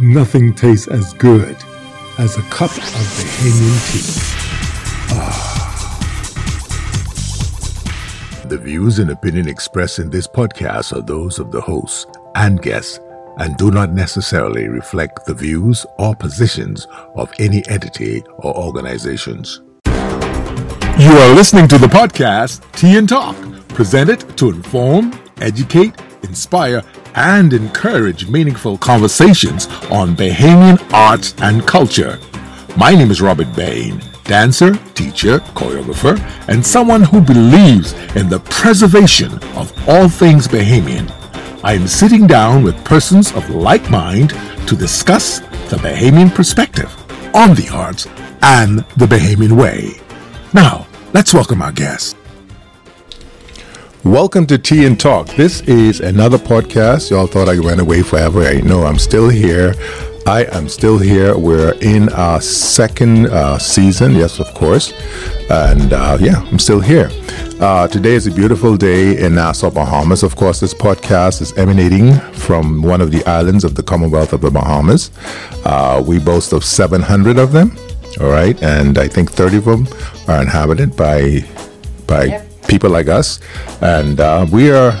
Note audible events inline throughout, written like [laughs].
Nothing tastes as good as a cup of Bahamian tea. Ah. The views and opinion expressed in this podcast are those of the hosts and guests and do not necessarily reflect the views or positions of any entity or organizations. You are listening to the podcast Tea and Talk, presented to inform, educate, inspire, and encourage meaningful conversations on Bahamian arts and culture. My name is Robert Bain, dancer, teacher, choreographer, and someone who believes in the preservation of all things Bahamian. I am sitting down with persons of like mind to discuss the Bahamian perspective on the arts and the Bahamian way. Now, let's welcome our guest. Welcome to Tea and Talk. This is another podcast. Y'all thought I went away forever. I know I'm still here. I am still here. We're in our second uh, season, yes, of course. And uh, yeah, I'm still here. Uh, today is a beautiful day in Nassau, Bahamas. Of course, this podcast is emanating from one of the islands of the Commonwealth of the Bahamas. Uh, we boast of 700 of them, all right, and I think 30 of them are inhabited by by yep people like us. And uh, we are,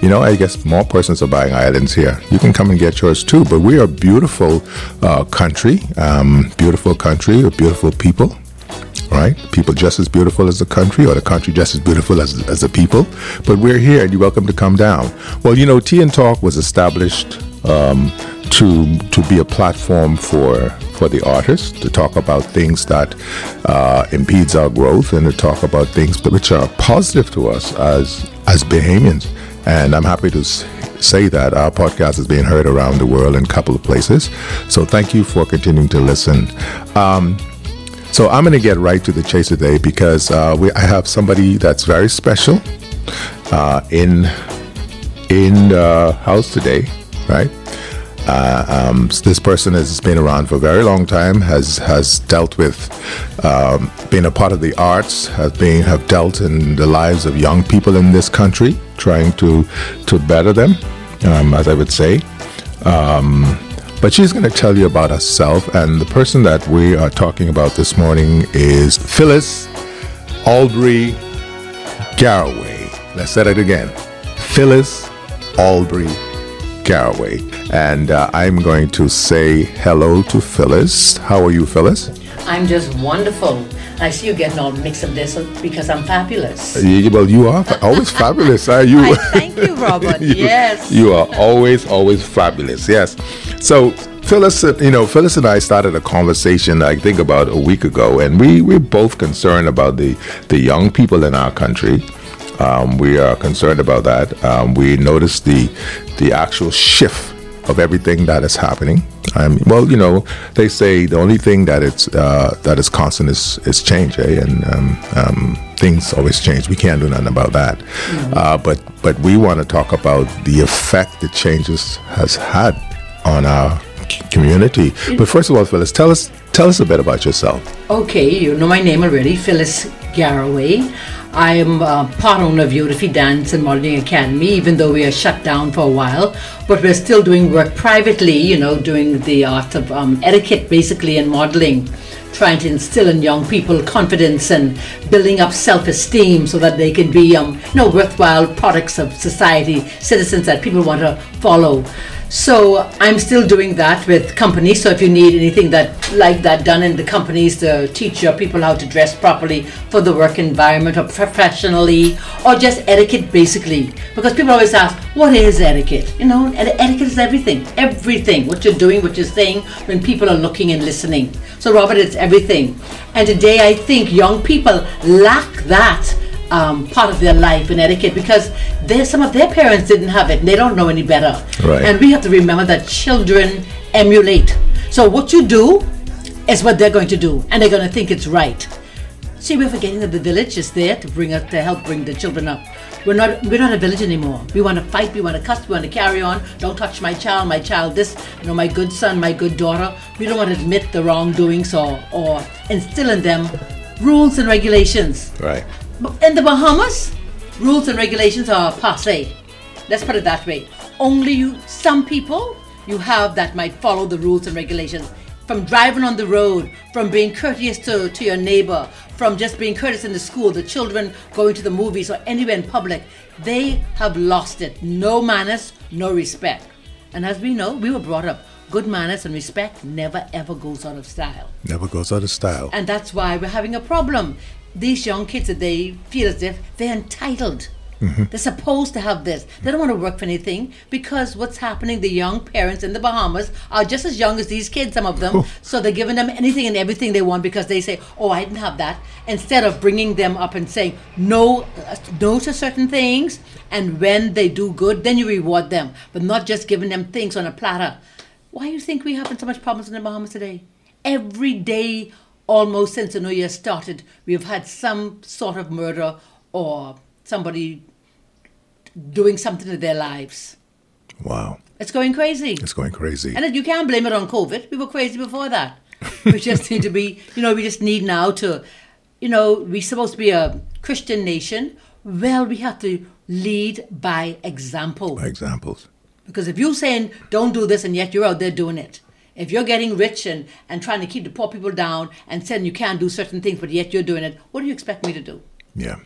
you know, I guess more persons are buying islands here. You can come and get yours too. But we are a beautiful uh, country, um, beautiful country beautiful people. Right? People just as beautiful as the country, or the country just as beautiful as, as the people. But we're here and you're welcome to come down. Well, you know, Tea and Talk was established um, to to be a platform for for the artists to talk about things that uh, impedes our growth and to talk about things which are positive to us as as Bahamians. And I'm happy to say that our podcast is being heard around the world in a couple of places. So thank you for continuing to listen. Um, so I'm going to get right to the chase today because uh, we, I have somebody that's very special uh, in in the house today, right? Uh, um, this person has been around for a very long time, has has dealt with um, being a part of the arts, has been have dealt in the lives of young people in this country, trying to to better them, um, as I would say. Um, but she's going to tell you about herself, and the person that we are talking about this morning is Phyllis Albury Garraway. Let's say it again, Phyllis Albury Garraway. And uh, I'm going to say hello to Phyllis. How are you, Phyllis? I'm just wonderful. I see you getting all mixed up this because I'm fabulous. Uh, well, you are always [laughs] fabulous, are you? I thank you, Robert. [laughs] you, yes. You are always, always fabulous. Yes. So, Phyllis, uh, you know, Phyllis and I started a conversation, I think, about a week ago, and we we're both concerned about the the young people in our country um, we are concerned about that. Um, we notice the the actual shift of everything that is happening. Um, well, you know, they say the only thing that it's uh, that is constant is is change, eh? and um, um, things always change. We can't do nothing about that. Mm-hmm. Uh, but but we want to talk about the effect the changes has had on our community. Mm-hmm. But first of all, Phyllis, tell us tell us a bit about yourself. Okay, you know my name already, Phyllis Garraway. I am uh, part owner of Yodafi Dance and Modeling Academy, even though we are shut down for a while. But we're still doing work privately, you know, doing the art of um, etiquette basically and modeling, trying to instill in young people confidence and building up self esteem so that they can be, um, you know, worthwhile products of society, citizens that people want to follow. So I'm still doing that with companies. So if you need anything that like that done in the companies to teach your people how to dress properly for the work environment or professionally or just etiquette basically, because people always ask, what is etiquette? You know, etiquette is everything, everything. What you're doing, what you're saying when people are looking and listening. So Robert, it's everything. And today I think young people lack that um, part of their life in etiquette because some of their parents didn't have it and they don't know any better. Right. And we have to remember that children emulate. So what you do is what they're going to do, and they're going to think it's right. See, we're forgetting that the village is there to bring us to help bring the children up. We're not we're not a village anymore. We want to fight, we want to cuss, we want to carry on. Don't touch my child, my child this, you know, my good son, my good daughter. We don't want to admit the wrongdoings or or instill in them rules and regulations. Right. In the Bahamas, rules and regulations are passe. Let's put it that way. Only you, some people you have that might follow the rules and regulations. From driving on the road, from being courteous to, to your neighbor, from just being courteous in the school, the children going to the movies or anywhere in public, they have lost it. No manners, no respect. And as we know, we were brought up good manners and respect never ever goes out of style. Never goes out of style. And that's why we're having a problem. These young kids that they feel as if they're entitled. Mm-hmm. They're supposed to have this. They don't want to work for anything because what's happening, the young parents in the Bahamas are just as young as these kids, some of them. Oh. So they're giving them anything and everything they want because they say, oh, I didn't have that. Instead of bringing them up and saying no, uh, no to certain things. And when they do good, then you reward them, but not just giving them things on a platter. Why do you think we having so much problems in the Bahamas today? Every day, almost since the New Year started, we have had some sort of murder or somebody doing something to their lives. Wow. It's going crazy. It's going crazy. And you can't blame it on COVID. We were crazy before that. we just need to be, [laughs] you know, we just need now to, you know, we're supposed to be a Christian nation. Well, we have to lead by example. By examples. Because if you're saying don't do this and yet you're out there doing it, if you're getting rich and, and trying to keep the poor people down and saying you can't do certain things but yet you're doing it, what do you expect me to do? Yeah.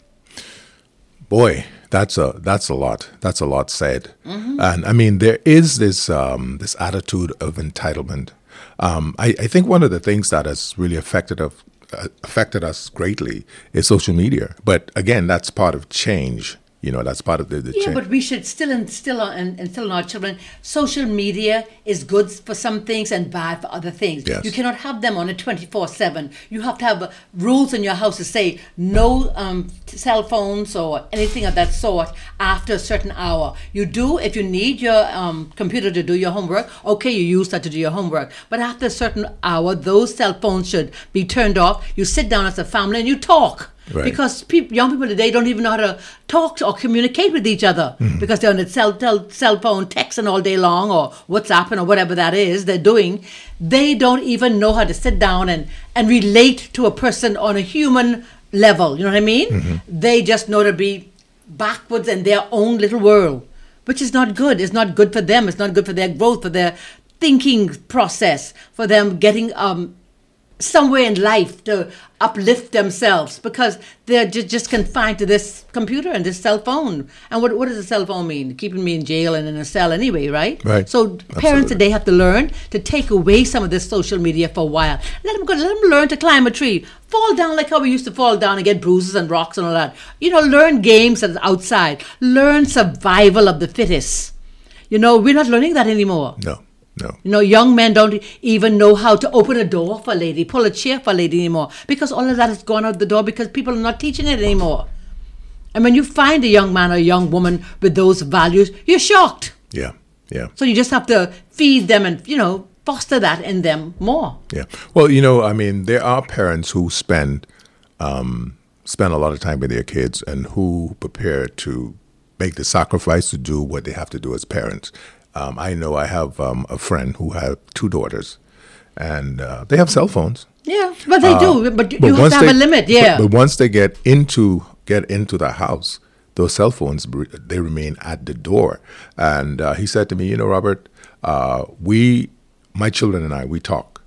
Boy, that's a that's a lot. That's a lot said. And I mean, there is this um, this attitude of entitlement. Um, I, I think one of the things that has really affected of uh, affected us greatly is social media. But again, that's part of change. You know, that's part of the, the Yeah, change. but we should still instill on and instill in our children. Social media is good for some things and bad for other things. Yes. You cannot have them on a twenty four seven. You have to have uh, rules in your house to say no um, cell phones or anything of that sort after a certain hour. You do if you need your um, computer to do your homework. Okay, you use that to do your homework. But after a certain hour, those cell phones should be turned off. You sit down as a family and you talk. Right. Because young people today don't even know how to talk or communicate with each other because they're on the cell, tel- cell phone texting all day long or WhatsApping or whatever that is they're doing. They don't even know how to sit down and, and relate to a person on a human level. You know what I mean? They just know to be backwards in their own little world, which is not good. It's not good for them. It's not good for their growth, for their thinking process, for them getting um, somewhere in life to uplift themselves because they're ju- just confined to this computer and this cell phone. And what, what does a cell phone mean? Keeping me in jail and in a cell anyway, right? Right. So parents Absolutely. today have to learn to take away some of this social media for a while. Let them go. Let them learn to climb a tree, fall down like how we used to fall down and get bruises and rocks and all that. You know, learn games that's outside. Learn survival of the fittest. You know, we're not learning that anymore. no, no. You know, young men don't even know how to open a door for a lady, pull a chair for a lady anymore, because all of that has gone out the door because people are not teaching it anymore. And when you find a young man or a young woman with those values, you're shocked. Yeah, yeah. So you just have to feed them and, you know, foster that in them more. Yeah. Well, you know, I mean, there are parents who spend um, spend a lot of time with their kids and who prepare to make the sacrifice to do what they have to do as parents. Um, I know I have um, a friend who have two daughters, and uh, they have cell phones. Yeah, but they do. But, you have to have they- a limit, yeah. But, once they get into get into the house, those cell phones they remain at the door. And uh, he said to me, you know, Robert, uh, we, my children and I, we talk.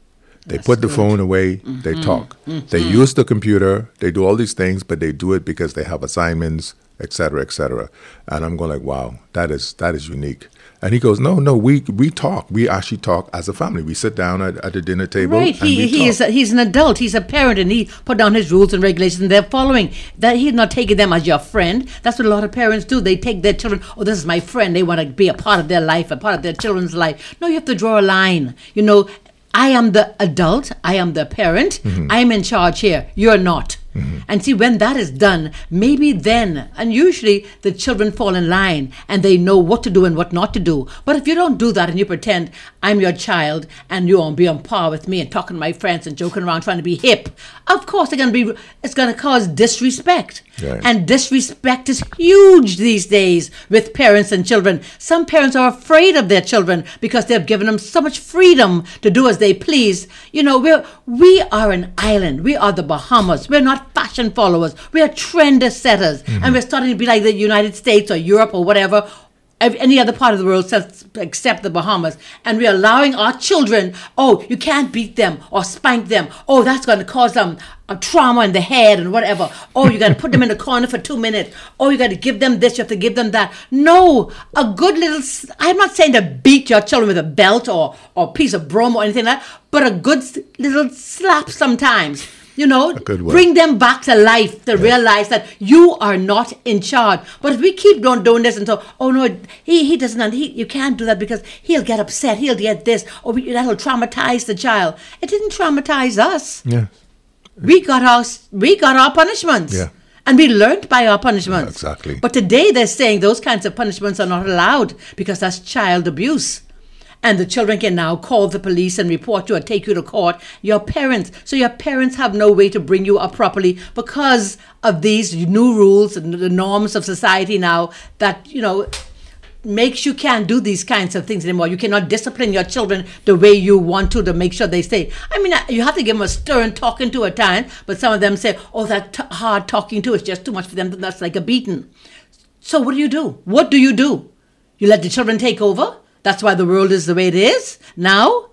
They put the phone away. They Mm-hmm. talk. They use the computer. They do all these things, but they do it because they have assignments, etc., cetera, et cetera. And I'm going like, wow, that is that is unique. And he goes, no, no, we we talk. We actually talk as a family. We sit down at, at the dinner table. Right, and he, he talk. is a, he's an adult. He's a parent, and he put down his rules and regulations, and they're following. That he's not taking them as your friend. That's what a lot of parents do. They take their children. Oh, this is my friend. They want to be a part of their life, a part of their children's life. No, you have to draw a line. You know, I am the adult. I am the parent. Mm-hmm. I'm in charge here. You're not. Mm-hmm. And see, when that is done, maybe then, and usually the children fall in line and they know what to do and what not to do. But if you don't do that and you pretend I'm your child and you won't be on par with me and talking to my friends and joking around trying to be hip, of course they're gonna be. It's gonna cause disrespect. Right. And disrespect is huge these days with parents and children. Some parents are afraid of their children because they've given them so much freedom to do as they please. You know, we're, we are an island. We are the Bahamas. We're not fashion followers. We are trend setters. Mm-hmm. And we're starting to be like the United States or Europe or whatever. Any other part of the world except- the Bahamas, and we're allowing our children, oh, you can't beat them or spank them. Oh, that's going to cause them a trauma in the head and whatever. Oh, you got to put them in a corner for two minutes. Oh, you got to give them this, you have to give them that. No, a good little, I'm not saying to beat your children with a belt or, or piece of broom or anything like that, but a good little slap sometimes. You know, bring them back to life to realize that you are not in charge. But if we keep on doing this and so, oh no, he, he doesn't, he, you can't do that because he'll get upset, he'll get this, or we, that'll traumatize the child. It didn't traumatize us. Yeah. We got our we got our punishments. Yeah. And we learned by our punishments. exactly. But today they're saying those kinds of punishments are not allowed because that's child abuse. And the children can now call the police and report you or take you to court. Your parents. So your parents have no way to bring you up properly because of these new rules and the norms of society now that, you know, makes you can't do these kinds of things anymore. You cannot discipline your children the way you want to to make sure they stay. I mean, you have to give them a stern talking to at times, but some of them say, "Oh, that t- hard talking to is just too much for them. That's like a beating." So what do you do? What do you do? You let the children take over? That's why the world is the way it is now.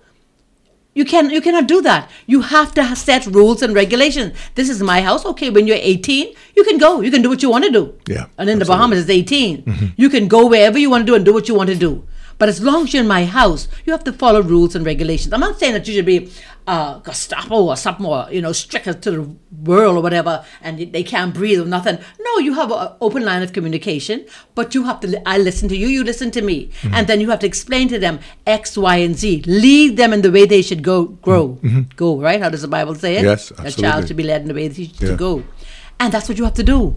You can you cannot do that. You have to set rules and regulations. This is my house. Okay, when you're 18, you can go. You can do what you want to do. Yeah, And in the. Bahamas, it's 18. Mm-hmm. You can go wherever you want to do and do what you want to do. But as long as you're in my house, you have to follow rules and regulations. I'm not saying that you should be uh, Gestapo or something or you know, stricter to the world or whatever, and they can't breathe or nothing. No, you have an open line of communication, but you have to. I listen to you, you listen to me, mm-hmm. and then you have to explain to them X, Y, and Z. Lead them in the way they should go, grow, mm-hmm. Mm-hmm. go. Right? How does the Bible say it? Yes, A child absolutely. should be led in the way that he should Yeah. go, and that's what you have to do.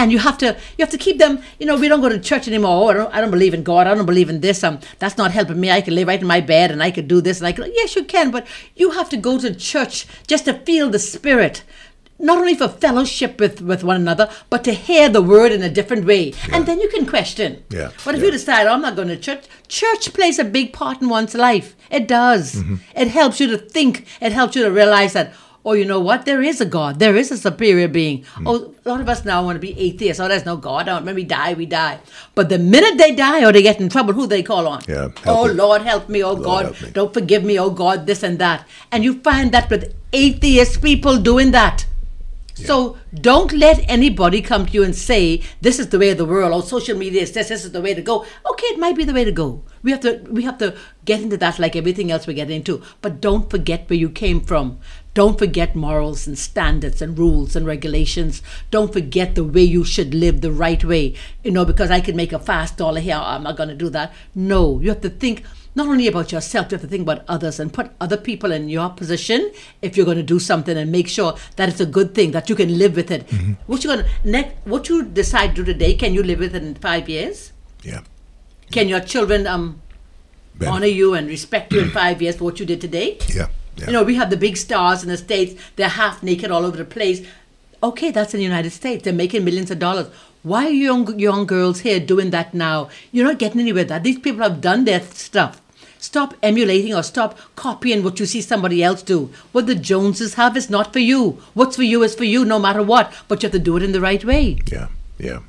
And you have to you have to keep them. You know, we don't go to church anymore. Oh, I don't, I don't believe in God. I don't believe in this. Um, that's not helping me. I can lay right in my bed and I could do this and I could. Yes, you can, but you have to go to church just to feel the spirit. Not only for fellowship with, with one another, but to hear the word in a different way. And then you can question. Yeah, But if yeah. you decide, oh, I'm not going to church, church plays a big part in one's life. It does. Mm-hmm. It helps you to think. It helps you to realize that, oh, you know what? There is a God. There is a superior being. Mm. Oh, a lot of us now want to be atheists. Oh, there's no God. Oh, when we die, we die. But the minute they die or they get in trouble, who they call on? Yeah, Oh, me. Lord, help me. Oh, God, me. don't forgive me. Oh, God, this and that. And you find that with atheist people doing that. So don't let anybody come to you and say this is the way of the world or social media is this, this is the way to go. Okay, it might be the way to go. We have to we have to get into that like everything else we get into. But don't forget where you came from. Don't forget morals and standards and rules and regulations. Don't forget the way you should live the right way. You know, because I can make a fast dollar here, I'm not gonna do that. No, you have to think not only about yourself, you have to think about others and put other people in your position if you're going to do something and make sure that it's a good thing that you can live with it. What you going to next? What you decide to do today? Can you live with it in five years? Yeah. Can your children um Ben- honor you and respect you in five years for what you did today? Yeah. Yeah. You know, we have the big stars in the states. They're half naked all over the place. Okay, that's in the United States. They're making millions of dollars. Why are young young girls here doing that now? You're not getting anywhere. with That these people have done their stuff. Stop emulating or stop copying what you see somebody else do. What the Joneses have is not for you. What's for you is for you, no matter what. But you have to do it in the right way. Yeah, yeah,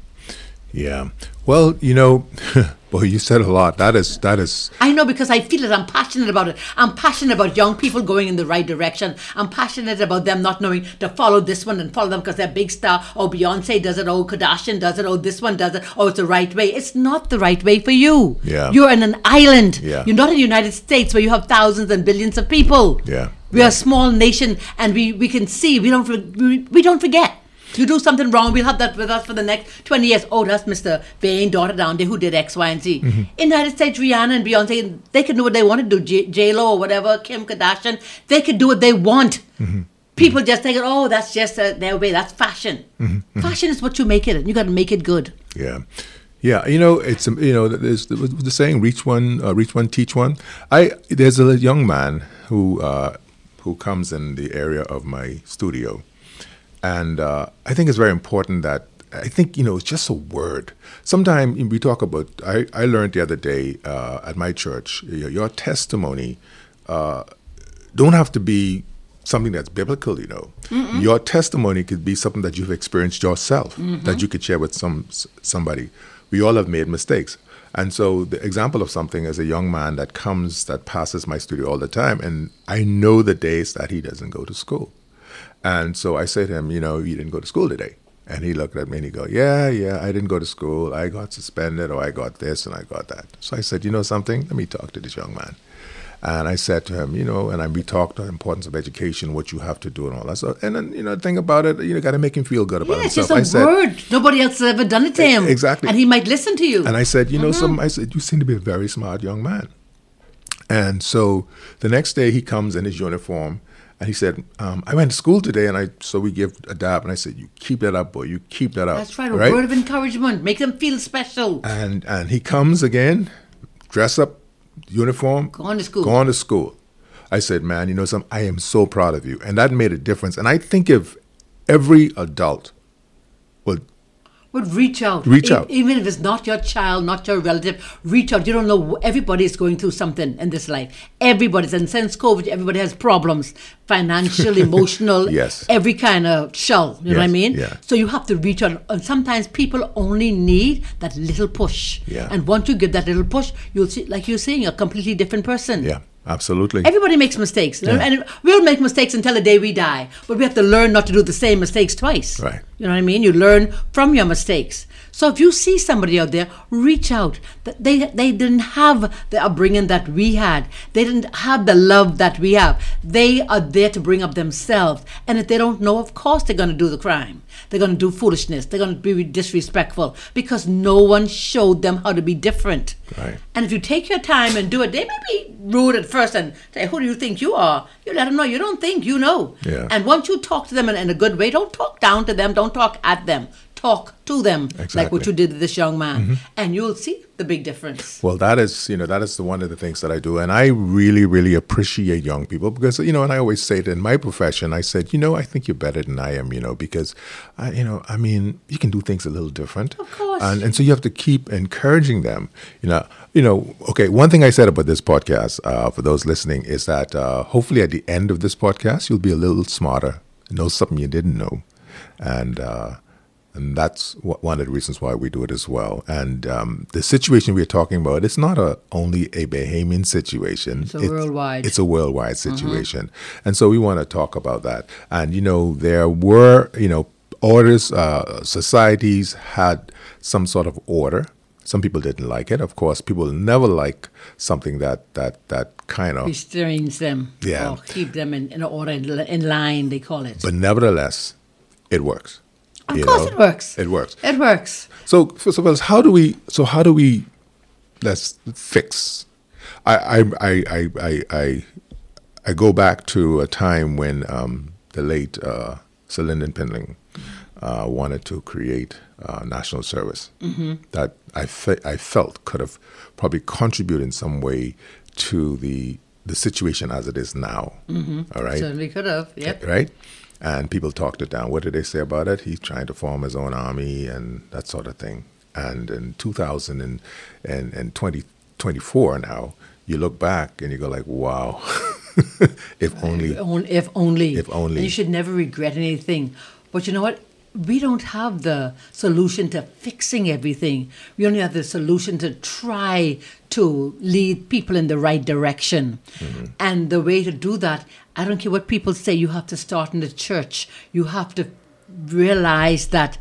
yeah. Well, you know, [laughs] boy, you said a lot. That is that is I know because I feel it. I'm passionate about it. I'm passionate about young people going in the right direction. I'm passionate about them not knowing to follow this one and follow them because they're big star. Oh, Beyonce does it. Oh, Kardashian does it. Oh, this one does it. Oh, it's the right way. It's not the right way for you. Yeah. You're in an island. Yeah. You're not in the United States where you have thousands and billions of people. Yeah. We are a small nation and we, we can see. We don't, we, we don't forget. You do something wrong, we'll have that with us for the next 20 years. Oh, that's Mr. Vain daughter down there who did X, Y, and Z. Mm-hmm. In the United States, Rihanna and Beyonce, they can do what they want to do. J- J-Lo or whatever, Kim Kardashian, they can do what they want. Mm-hmm. People just think, oh, that's just uh, their way. That's fashion. Mm-hmm. Fashion is what you make it. and You got to make it good. Yeah, yeah. You know, it's um, you know, there's the, the saying, "Reach one, uh, reach one, teach one." I there's a young man who uh, who comes in the area of my studio, and uh, I think it's very important that I think you know it's just a word. Sometimes we talk about. I I learned the other day uh, at my church. Your, your testimony uh, don't have to be something that's biblical, you know. Your testimony could be something that you've experienced yourself that you could share with some somebody. we all have made mistakes. And so the example of something is a young man that comes that passes my studio all the time, and I know the days that he doesn't go to school. And so I said to him, you know, you didn't go to school today. And he looked at me and he go, yeah, yeah, I didn't go to school. I got suspended or I got this and I got that. So I said, you know something? Let me talk to this young man. And I said to him, you know, and I, we talked the importance of education, what you have to do, and all that stuff. And then, you know, think about it, you know, got to make him feel good about Yeah, it's himself. just a I said, word. Nobody else has ever done it to him. exactly. And he might listen to you. and I said, you know, Mm-hmm. some, I said, you seem to be a very smart young man. And so the next day he comes in his uniform and he said, um, I went to school today and I, so we give a dab and I said, you keep that up, boy, you keep that up. That's right. A word of encouragement. Make them feel special. and and he comes again, dress up, uniform, Go on to school. Go on to school. I said, man, you know something? I am so proud of you, and that made a difference. And I think if every adult would But reach out. Reach E- out. Even if it's not your child, not your relative, reach out. You don't know. Everybody is going through something in this life. Everybody's, and since COVID, everybody has problems financial, [laughs] emotional, Yes. every kind of shell. You know what I mean? yeah. So you have to reach out. And sometimes people only need that little push. Yeah. And once you give that little push, you'll see, like you're saying, a completely different person. yeah, absolutely. Everybody makes mistakes, Yeah. and we'll make mistakes until the day we die. But we have to learn not to do the same mistakes twice. Right. You know what I mean? You learn from your mistakes. So if you see somebody out there, reach out. They they didn't have the upbringing that we had. They didn't have the love that we have. They are there to bring up themselves, and if they don't know, of course they're going to do the crime. They're going to do foolishness. They're going to be disrespectful because no one showed them how to be different. Right. And if you take your time and do it, they may be rude at first and say, Who do you think you are? You let them know you don't think you know. Yeah. And once you talk to them in, in a good way, don't talk down to them, don't talk at them. Talk to them like Exactly. Mm-hmm. what you did to this young man. And you'll see the big difference. Well, that is, you know, that is the one of the things that I do, and I really, really appreciate young people because, you know, and I always say it in my profession. I said, you know, I think you're better than I am, you know, because, I, you know, I mean, you can do things a little different, Of course. and and so you have to keep encouraging them, you know, you know. Okay, one thing I said about this podcast uh, for those listening is that uh, hopefully at the end of this podcast you'll be a little smarter, know something you didn't know, and. Uh, and that's one of the reasons why we do it as well. And um, the situation we're talking about, it's not a only a Bahamian situation. It's a worldwide. It's a worldwide situation. And so we want to talk about that. And, you know, there were, you know, orders, uh, societies had some sort of order. Some people didn't like it. Of course, people never like something that, that, that kind of, Restrains them. Yeah. Or keep them in, in order, in line, they call it. but nevertheless, it works. Of you course know? it works. It works. It works. So first of all, how do we? So how do we? Let's fix. I I I I I, I, I go back to a time when um, the late uh, Sir Lynden Pindling uh, wanted to create uh, national service that I fe- I felt could have probably contributed in some way to the the situation as it is now. All right Certainly could have. Yep. right? And people talked it down. What did they say about it? He's trying to form his own army and that sort of thing. And in 2000 and, and, and 2024 now, you look back and you go like, wow, [laughs] if only. On- If only. If only. And you should never regret anything. But you know what? We don't have the solution to fixing everything. We only have the solution to try to lead people in the right direction. Mm-hmm. And the way to do that, I don't care what people say, you have to start in the church. You have to realize that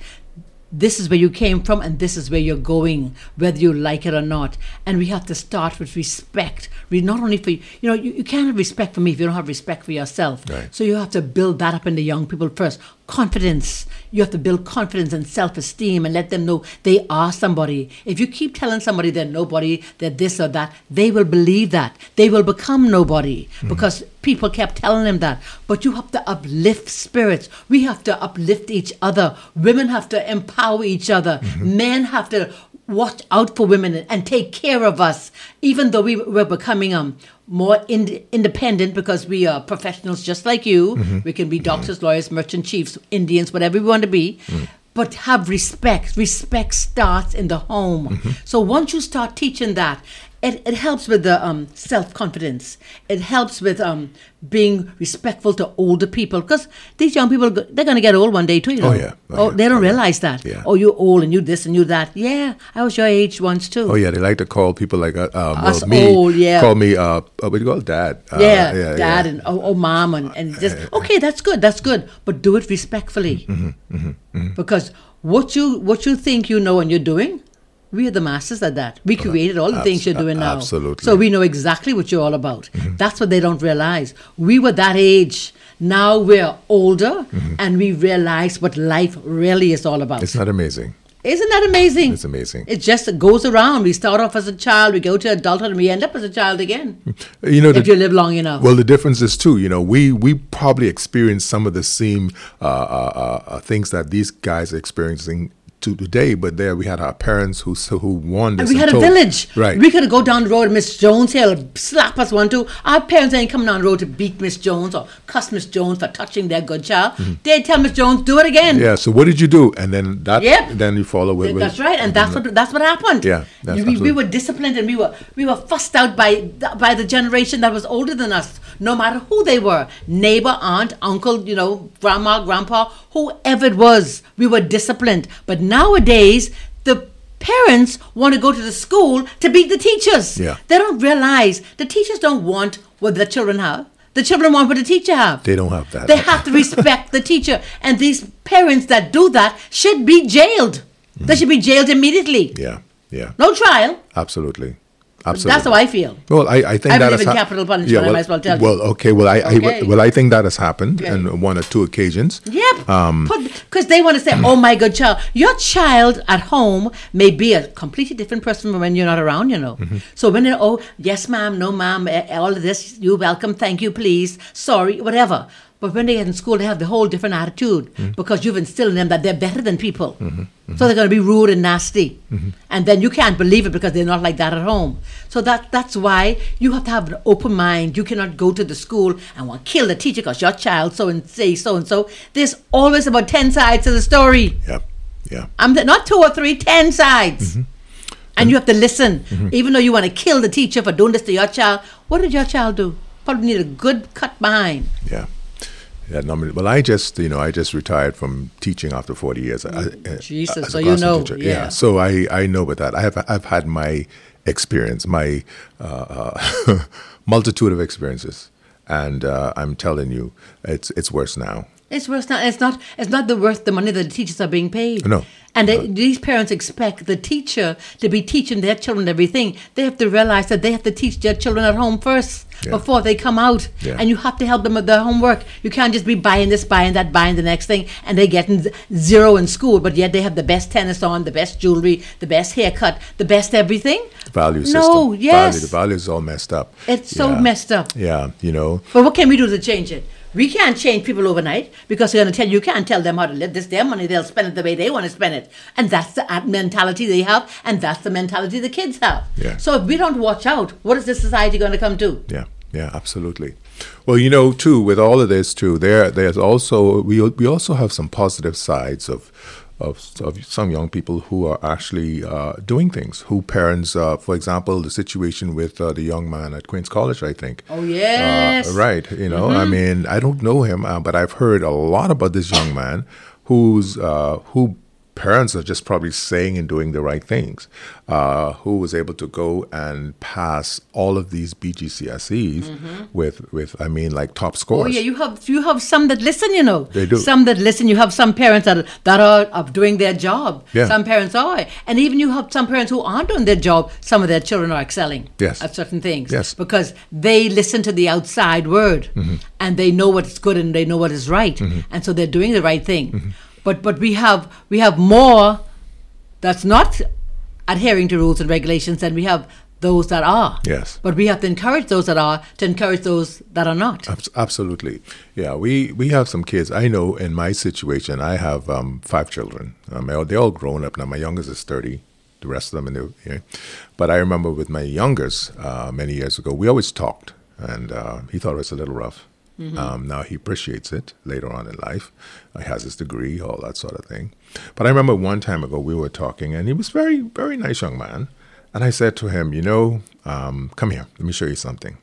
this is where you came from and this is where you're going, whether you like it or not. And we have to start with respect. We not only for you know, you, you can't have respect for me if you don't have respect for yourself. Right. So you have to build that up in the young people first. Confidence. You have to build confidence and self esteem and let them know they are somebody. If you keep telling somebody they're nobody, they're this or that, they will believe that. They will become nobody hmm. because people kept telling them that. But you have to uplift spirits. We have to uplift each other. Women have to empower each other. Mm-hmm. Men have to watch out for women and, take care of us, even though we, we're becoming um, more ind- independent because we are professionals just like you. Mm-hmm. We can be mm-hmm. doctors, lawyers, merchant chiefs, Indians, whatever we want to be. Mm. But have respect. Respect starts in the home. Mm-hmm. So once you start teaching that, it, it helps with the um, self confidence. It helps with um, being respectful to older people because these young people they're going to get old one day too. You know? Oh, yeah. Oh, Oh, yeah. they don't Oh, yeah. realize that. Yeah. Oh, you're old and you this and you that. Yeah, I was your age once too. Oh yeah, they like to call people like uh, um, Us well, me, old, yeah. call me uh, uh, what do you call dad? Uh, yeah, yeah, dad yeah. and oh, oh mom and, and just okay, that's good, that's good, but do it respectfully, Mm-hmm, because what you what you think you know and you're doing, we are the masters at that. We created all the abs- things you're doing now, absolutely. Mm-hmm. So we know exactly what you're all about. That's what they don't realize. We were that age. Now we're older, Mm-hmm. and we realize what life really is all about. It's not that amazing. Isn't that amazing? It's amazing. It just goes around. We start off as a child, we go to adulthood, and we end up as a child again. You know, if the, you live long enough. well, the difference is too. You know, we we probably experience some of the same uh, uh, uh, uh, things that these guys are experiencing to today, but there we had our parents who who warned us. And we had a told- village. right? We could go down the road and Miss Jones here slap us one, two. Our parents ain't coming down the road to beat Miss Jones or cuss Miss Jones for touching their good child. They'd tell Miss Jones, do it again. Mm-hmm. yeah. So what did you do? And then that. Yep. Then you follow with. with That's right, and that's what that's what happened. Yeah, that's we, we were disciplined, and we were we were fussed out by by the generation that was older than us, no matter who they were, neighbor, aunt, uncle, you know, grandma, grandpa, whoever it was. We were disciplined, but nowadays the parents want to go to the school to beat the teachers. Yeah. they don't realize the teachers don't want what the children have. The children want what the teacher have. They don't have that. They have to respect the teacher. And these parents that do that should be jailed. They mm. should be jailed immediately. Yeah. Yeah. No trial. Absolutely. Absolutely. That's how I feel. Well, I, I think I that has in capital punishment, I well, might as well tell you. Well, okay. Well, I, Okay. I well I think that has happened Okay. on one or two occasions. Yep. Um, Because they want to say, oh, my good child. Your child at home may be a completely different person from when you're not around, you know. Mm-hmm. So when they're, oh, yes, ma'am, no, ma'am, eh, all of this, you're welcome, thank you, please, sorry, whatever. But when they get in school, they have the whole different attitude Mm-hmm. because you've instilled in them that they're better than people. So they're going to be rude and nasty. Mm-hmm. And then you can't believe it because they're not like that at home. So that that's why you have to have an open mind. You cannot go to the school and want to kill the teacher because your child so and say so and so. There's always about 10 sides to the story. yeah. Yeah. I'm th- not two or three, 10 sides. And you have to listen. Even though you want to kill the teacher for doing this to your child, what did your child do? Probably need a good cut behind. Yeah. Yeah, well, I just, you know, I just retired from teaching after 40 years. I- I- Jesus, so you know, teacher. yeah. So I, I know about that. I have, I've had my experience, my uh, uh, [laughs] multitude of experiences. And uh, I'm telling you, it's, it's worse now. It's worse not. It's not. It's not the worth the money that the teachers are being paid. No. And they, these parents expect the teacher to be teaching their children everything. They have to realize that they have to teach their children at home first Yeah. before they come out. Yeah. And you have to help them with their homework. You can't just be buying this, buying that, buying the next thing, and they're getting zero in school, but yet they have the best tennis on, the best jewelry, the best haircut, the best everything. The Value system. No, yes. Value, the value is all messed up. It's so Yeah. messed up. Yeah, you know. But what can we do to change it? We can't change people overnight because they're going to tell you, can't tell them how to live. This their money. They'll spend it the way they want to spend it. And that's the mentality they have, and that's the mentality the kids have. Yeah. So if we don't watch out, what is this society going to come to? Yeah, yeah, absolutely. Well, you know, too, with all of this, too, there, there's also we we also have some positive sides of. Of, of some young people who are actually uh, doing things. Who parents, uh, for example, the situation with uh, the young man at Queens College, I think. Oh, yes. Uh, right. You know, I mean, I don't know him, uh, but I've heard a lot about this young man who's uh, who parents are just probably saying and doing the right things. Uh, who was able to go and pass all of these BGCSEs with with I mean like top scores. Mm-hmm. Oh yeah, you have you have some that listen, you know. They do. Some that listen. You have some parents that that are, are doing their job. Yeah. Some parents are, and even you have some parents who aren't doing their job. Some of their children are excelling. Yes. At certain things. Yes. Because they listen to the outside word, and they know what's good and they know what is right, and so they're doing the right thing. But but we have we have more that's not adhering to rules and regulations than we have those that are. Yes. But we have to encourage those that are to encourage those that are not. Abs- Absolutely, yeah. We we have some kids. I know in my situation, I have um, five children. Um, they're all- grown up now. My youngest is thirty. The rest of them, in the, yeah. but I remember with my youngest uh, many years ago, we always talked, and uh, he thought it was a little rough. Um, now he appreciates it later on in life. He has his degree, all that sort of thing. But I remember one time ago we were talking, and he was very, very nice young man. And I said to him, you know, um, come here, let me show you something.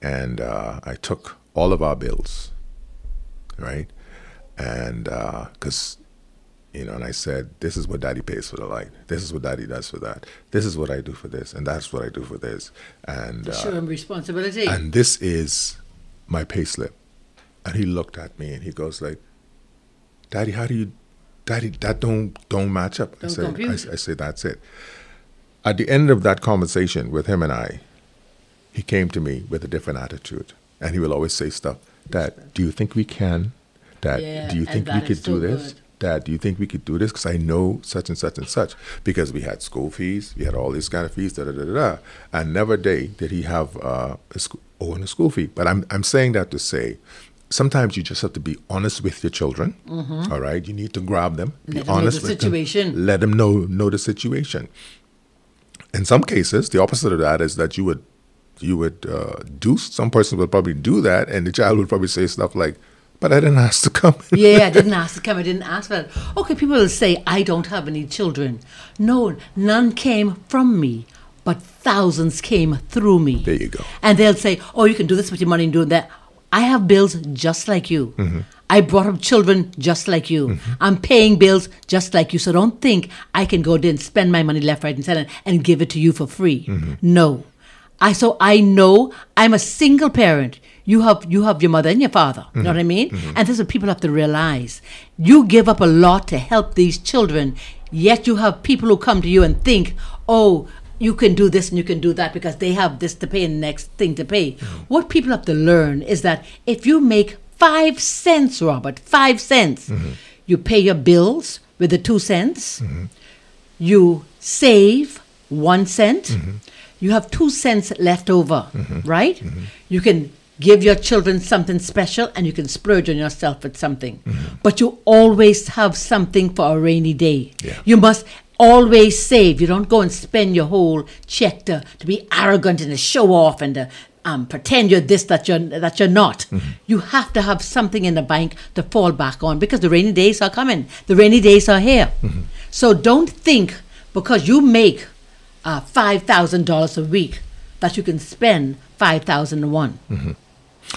And uh, I took all of our bills, right? And because, uh, you know, and I said, this is what daddy pays for the light. This is what daddy does for that. This is what I do for this. And that's what I do for this. And uh, show him responsibility. And this is my pay slip. And he looked at me and he goes like, Daddy, how do you, Daddy, that don't don't match up. Don't I said. I, I said, that's it. At the end of that conversation with him and I, he came to me with a different attitude. And he will always say stuff, Dad, do you think we can? Dad, Yeah, do you think we could do this? good. Dad, do you think we could do this? Because I know such and such and such. Because we had school fees, we had all these kind of fees, da da da da. And never day did he have uh, a school, oh, and a school fee. But I'm I'm saying that to say, sometimes you just have to be honest with your children. all right, you need to grab them, be Mm-hmm. Let them know the with situation. them, let them know know the situation. In some cases, the opposite of that is that you would you would uh, do. Some person would probably do that, and the child would probably say stuff like, "But I didn't ask to come." [laughs] yeah, I didn't ask to come. I didn't ask for that. Okay, people will say, I don't have any children. No, none came from me, but thousands came through me. There you go. And they'll say, oh, you can do this with your money and do that. I have bills just like you. Mm-hmm. I brought up children just like you. I'm paying bills just like you. So don't think I can go there and spend my money left, right, and center and give it to you for free. Mm-hmm. No. I so I know I'm a single parent. You have you have your mother and your father. You know what I mm-hmm. mean? Mm-hmm. And this is what people have to realize. You give up a lot to help these children, yet you have people who come to you and think, oh, you can do this and you can do that because they have this to pay and next thing to pay. Mm-hmm. What people have to learn is that if you make five cents, Robert, five cents, you pay your bills with the two cents, you save one cent, you have two cents left over, right? You can give your children something special and you can splurge on yourself with something. But you always have something for a rainy day. Yeah. You must always save. You don't go and spend your whole check to, to be arrogant and to show off and to um, pretend you're this that you're that you're not. You have to have something in the bank to fall back on because the rainy days are coming. The rainy days are here. So don't think because you make uh, five thousand dollars a week that you can spend five thousand and one.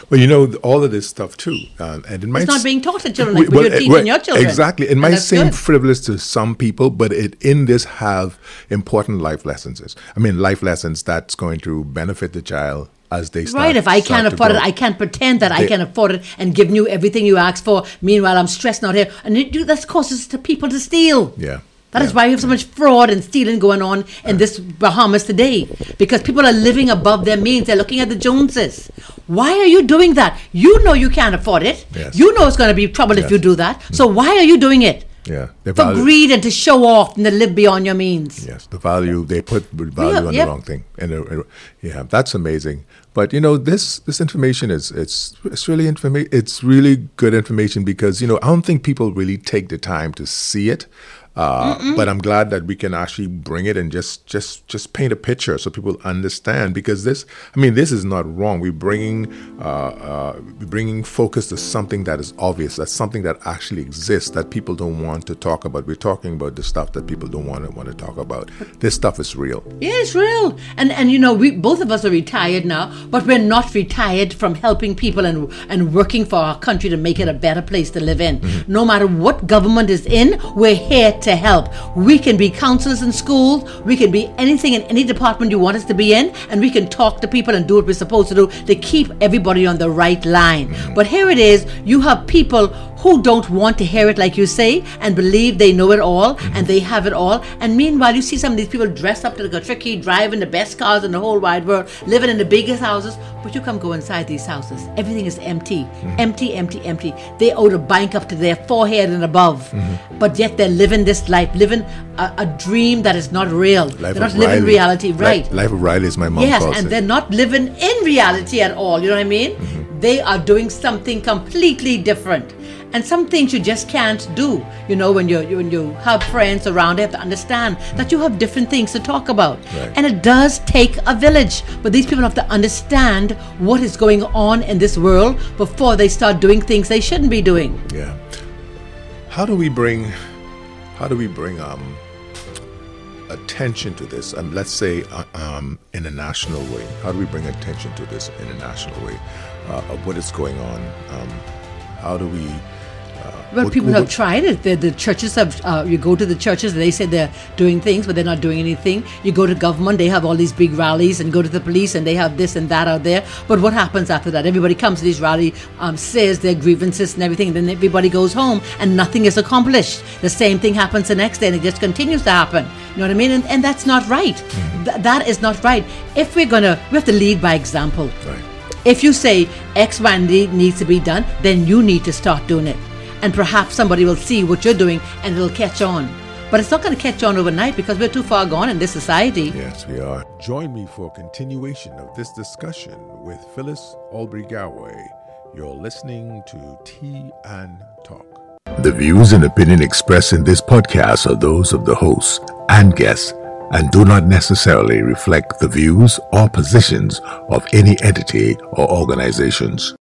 Well, you know all of this stuff too, um, and it might It's not being taught to children like well, you're teaching well, your children. Exactly, it might seem good. frivolous to some people, but it in this have important life lessons. I mean, life lessons that's going to benefit the child as they start. Right, if I can't afford it. I can't pretend that I can afford it and give you everything you ask for. Meanwhile, I'm stressed out here, and it, that causes to people to steal. Yeah. That is yeah. why you have so much fraud and stealing going on in this Bahamas today. Because people are living above their means. They're looking at the Joneses. Why are you doing that? You know you can't afford it. Yes. You know it's going to be trouble if you do that. So why are you doing it? Yeah, For value- greed and to show off and to live beyond your means. Yes, the value they put value Yeah, on yep. the wrong thing, and uh, uh, yeah, that's amazing. But you know, this this information is it's it's really informa- It's really good information because you know I don't think people really take the time to see it. Uh, but I'm glad that we can actually bring it and just just just paint a picture so people understand because this I mean this is not wrong. We're bringing uh, uh, bringing focus to something that is obvious. That's something that actually exists that people don't want to talk about. We're talking about the stuff that people don't want to want to talk about. This stuff is real. Yeah, it's real. And and you know, we both of us are retired now, but we're not retired from helping people and and working for our country to make it a better place to live in. No matter what government is in, we're here to help. We can be counselors in schools, we can be anything in any department you want us to be in, and we can talk to people and do what we're supposed to do to keep everybody on the right line. Mm-hmm. But here it is, you have people who don't want to hear it like you say and believe they know it all mm-hmm. and they have it all. And meanwhile, you see some of these people dressed up to the tricky, driving the best cars in the whole wide world, living in the biggest houses. But you come go inside these houses, everything is empty, mm-hmm. empty, empty, empty. They owe the bank up to their forehead and above, mm-hmm. but yet they're living this life, living a, a dream that is not real. Life they're not living Riley. reality, Li- right? Life of Riley is my mom Yes, and it. they're not living in reality at all. You know what I mean? Mm-hmm. They are doing something completely different. And some things you just can't do. You know, when you when you have friends around, you have to understand that you have different things to talk about. Right. And it does take a village. But these people have to understand what is going on in this world before they start doing things they shouldn't be doing. Yeah. How do we bring how do we bring um attention to this? Um, let's say uh, um, in a national way. How do we bring attention to this in a national way uh, of what is going on? Um, how do we well, what, people what, have tried it. The, the churches have. Uh, you go to the churches, they say they're doing things, but they're not doing anything. You go to government, they have all these big rallies, and go to the police, and they have this and that out there. But what happens after that? Everybody comes to these rallies, um, says their grievances and everything, and then everybody goes home, and nothing is accomplished. The same thing happens the next day, and it just continues to happen. You know what I mean? And, and that's not right. Mm-hmm. Th- that is not right. If we're gonna, we have to lead by example. Right. If you say X, Y, and Z needs to be done, then you need to start doing it and perhaps somebody will see what you're doing and it'll catch on. But it's not going to catch on overnight because we're too far gone in this society. Yes, we are. Join me for a continuation of this discussion with Phyllis Albury Garraway. You're listening to Tea and Talk. The views and opinion expressed in this podcast are those of the hosts and guests and do not necessarily reflect the views or positions of any entity or organizations.